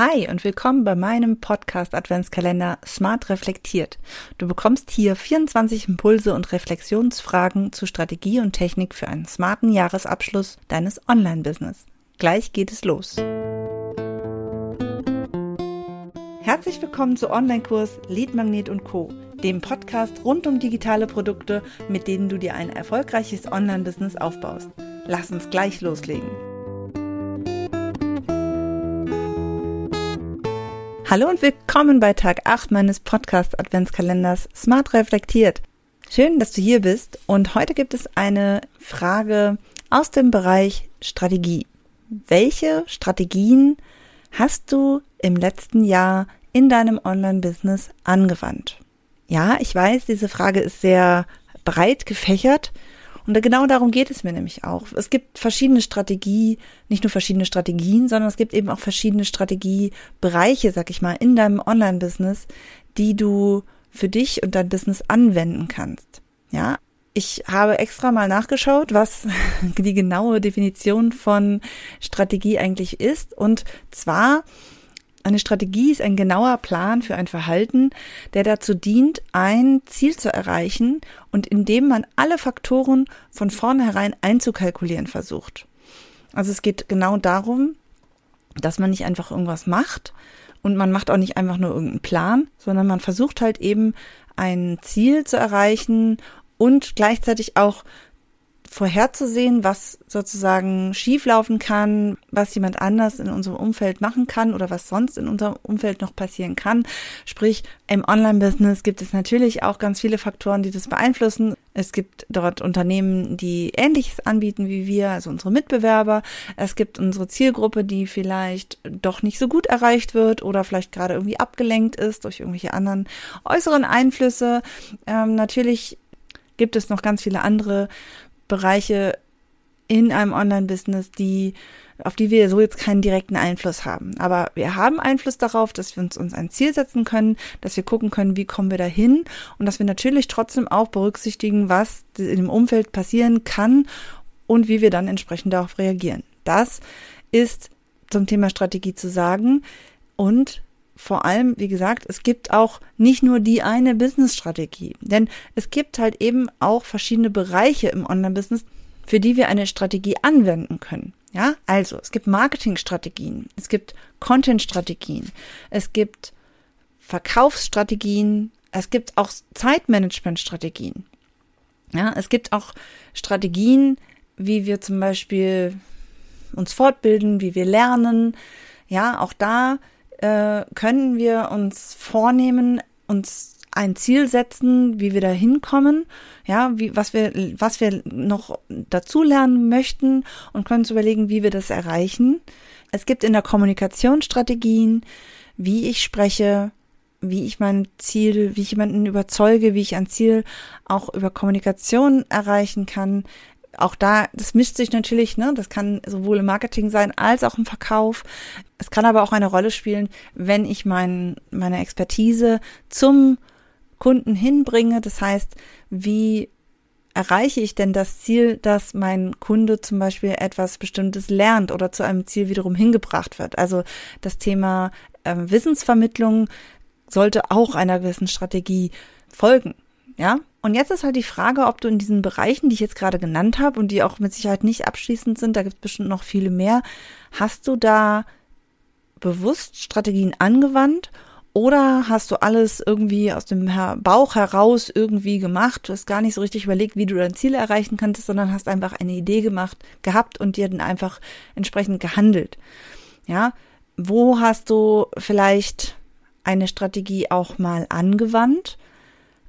Hi und willkommen bei meinem Podcast Adventskalender Smart Reflektiert. Du bekommst hier 24 Impulse und Reflexionsfragen zu Strategie und Technik für einen smarten Jahresabschluss deines Online-Business. Gleich geht es los. Herzlich willkommen zu Online-Kurs Lead Magnet und Co., dem Podcast rund um digitale Produkte, mit denen du dir ein erfolgreiches Online-Business aufbaust. Lass uns gleich loslegen. Hallo und willkommen bei Tag 8 meines Podcast Adventskalenders Smart Reflektiert. Schön, dass du hier bist und heute gibt es eine Frage aus dem Bereich Strategie. Welche Strategien hast du im letzten Jahr in deinem Online-Business angewandt? Ja, ich weiß, diese Frage ist sehr breit gefächert und genau darum geht es mir nämlich auch. Es gibt verschiedene Strategie, nicht nur verschiedene Strategien, sondern es gibt eben auch verschiedene Strategiebereiche, sag ich mal, in deinem Online-Business, die du für dich und dein Business anwenden kannst. Ja, ich habe extra mal nachgeschaut, was die genaue Definition von Strategie eigentlich ist. Und zwar eine Strategie ist ein genauer Plan für ein Verhalten, der dazu dient, ein Ziel zu erreichen und indem man alle Faktoren von vornherein einzukalkulieren versucht. Also es geht genau darum, dass man nicht einfach irgendwas macht und man macht auch nicht einfach nur irgendeinen Plan, sondern man versucht halt eben ein Ziel zu erreichen und gleichzeitig auch vorherzusehen, was sozusagen schieflaufen kann, was jemand anders in unserem Umfeld machen kann oder was sonst in unserem Umfeld noch passieren kann. Sprich, im Online-Business gibt es natürlich auch ganz viele Faktoren, die das beeinflussen. Es gibt dort Unternehmen, die Ähnliches anbieten wie wir, also unsere Mitbewerber. Es gibt unsere Zielgruppe, die vielleicht doch nicht so gut erreicht wird oder vielleicht gerade irgendwie abgelenkt ist durch irgendwelche anderen äußeren Einflüsse. Ähm, natürlich gibt es noch ganz viele andere Bereiche in einem Online-Business, die, auf die wir so jetzt keinen direkten Einfluss haben. Aber wir haben Einfluss darauf, dass wir uns, uns ein Ziel setzen können, dass wir gucken können, wie kommen wir dahin und dass wir natürlich trotzdem auch berücksichtigen, was in dem Umfeld passieren kann und wie wir dann entsprechend darauf reagieren. Das ist zum Thema Strategie zu sagen und vor allem, wie gesagt, es gibt auch nicht nur die eine Business-Strategie, denn es gibt halt eben auch verschiedene Bereiche im Online-Business, für die wir eine Strategie anwenden können. Ja, also es gibt Marketingstrategien, es gibt Content-Strategien, es gibt Verkaufsstrategien, es gibt auch Zeitmanagement-Strategien. Ja, es gibt auch Strategien, wie wir zum Beispiel uns fortbilden, wie wir lernen. Ja, auch da äh, können wir uns vornehmen, uns ein Ziel setzen, wie wir da hinkommen, ja, wie, was wir, was wir noch dazulernen möchten und können uns überlegen, wie wir das erreichen. Es gibt in der Kommunikation Strategien, wie ich spreche, wie ich mein Ziel, wie ich jemanden überzeuge, wie ich ein Ziel auch über Kommunikation erreichen kann auch da, das mischt sich natürlich, ne? Das kann sowohl im Marketing sein als auch im Verkauf. Es kann aber auch eine Rolle spielen, wenn ich mein, meine Expertise zum Kunden hinbringe. Das heißt, wie erreiche ich denn das Ziel, dass mein Kunde zum Beispiel etwas Bestimmtes lernt oder zu einem Ziel wiederum hingebracht wird? Also das Thema äh, Wissensvermittlung sollte auch einer gewissen Strategie folgen. Ja, und jetzt ist halt die Frage, ob du in diesen Bereichen, die ich jetzt gerade genannt habe und die auch mit Sicherheit nicht abschließend sind, da gibt es bestimmt noch viele mehr, hast du da bewusst Strategien angewandt oder hast du alles irgendwie aus dem Bauch heraus irgendwie gemacht? Du hast gar nicht so richtig überlegt, wie du dein Ziel erreichen könntest, sondern hast einfach eine Idee gemacht, gehabt und dir dann einfach entsprechend gehandelt. Ja, wo hast du vielleicht eine Strategie auch mal angewandt?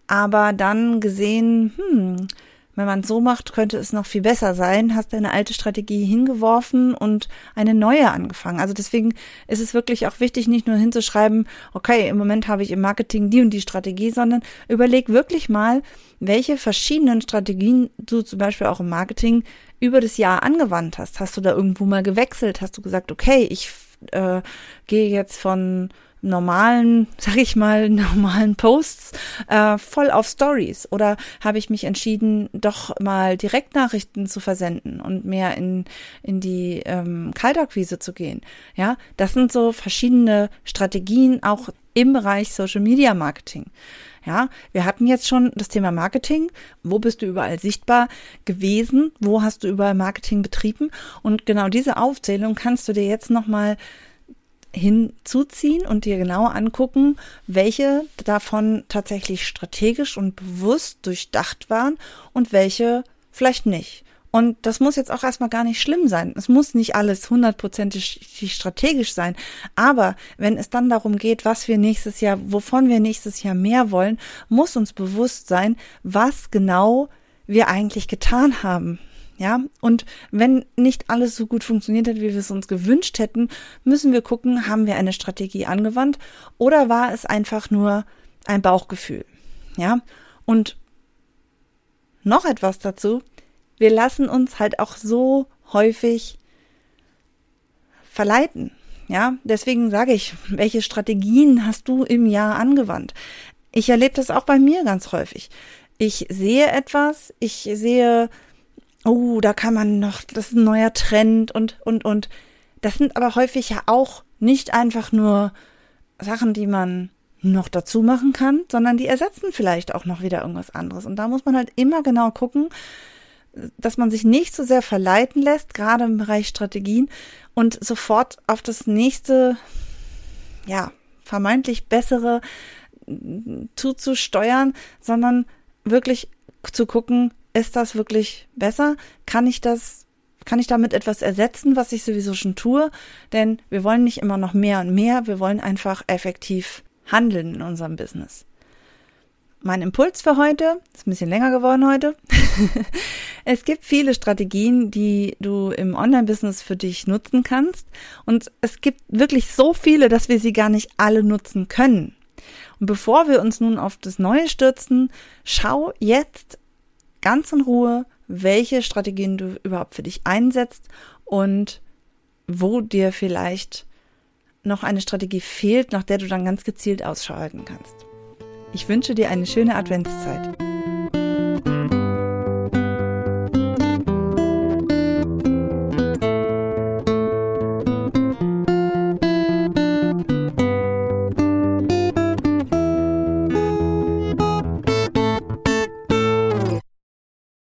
Aber dann gesehen, hm, wenn man es so macht, könnte es noch viel besser sein, hast deine alte Strategie hingeworfen und eine neue angefangen. Also deswegen ist es wirklich auch wichtig, nicht nur hinzuschreiben, okay, im Moment habe ich im Marketing die und die Strategie, sondern überleg wirklich mal, welche verschiedenen Strategien du zum Beispiel auch im Marketing über das Jahr angewandt hast. Hast du da irgendwo mal gewechselt? Hast du gesagt, okay, ich äh, gehe jetzt von normalen, sag ich mal, normalen Posts äh, voll auf Stories oder habe ich mich entschieden, doch mal Direktnachrichten zu versenden und mehr in, in die ähm, Kaltakquise zu gehen. Ja, das sind so verschiedene Strategien auch im Bereich Social Media Marketing. Ja, wir hatten jetzt schon das Thema Marketing. Wo bist du überall sichtbar gewesen? Wo hast du überall Marketing betrieben? Und genau diese Aufzählung kannst du dir jetzt nochmal hinzuziehen und dir genauer angucken, welche davon tatsächlich strategisch und bewusst durchdacht waren und welche vielleicht nicht. Und das muss jetzt auch erstmal gar nicht schlimm sein. Es muss nicht alles hundertprozentig strategisch sein. Aber wenn es dann darum geht, was wir nächstes Jahr, wovon wir nächstes Jahr mehr wollen, muss uns bewusst sein, was genau wir eigentlich getan haben. Ja, und wenn nicht alles so gut funktioniert hat, wie wir es uns gewünscht hätten, müssen wir gucken, haben wir eine Strategie angewandt oder war es einfach nur ein Bauchgefühl? Ja, und noch etwas dazu. Wir lassen uns halt auch so häufig verleiten. Ja, deswegen sage ich, welche Strategien hast du im Jahr angewandt? Ich erlebe das auch bei mir ganz häufig. Ich sehe etwas, ich sehe oh, da kann man noch, das ist ein neuer Trend und, und, und. Das sind aber häufig ja auch nicht einfach nur Sachen, die man noch dazu machen kann, sondern die ersetzen vielleicht auch noch wieder irgendwas anderes. Und da muss man halt immer genau gucken, dass man sich nicht so sehr verleiten lässt, gerade im Bereich Strategien und sofort auf das nächste, ja, vermeintlich bessere zuzusteuern, sondern wirklich zu gucken, ist das wirklich besser? Kann ich das, kann ich damit etwas ersetzen, was ich sowieso schon tue? Denn wir wollen nicht immer noch mehr und mehr, wir wollen einfach effektiv handeln in unserem Business. Mein Impuls für heute, ist ein bisschen länger geworden heute. es gibt viele Strategien, die du im Online-Business für dich nutzen kannst. Und es gibt wirklich so viele, dass wir sie gar nicht alle nutzen können. Und bevor wir uns nun auf das Neue stürzen, schau jetzt ganz in Ruhe, welche Strategien du überhaupt für dich einsetzt und wo dir vielleicht noch eine Strategie fehlt, nach der du dann ganz gezielt Ausschau halten kannst. Ich wünsche dir eine schöne Adventszeit.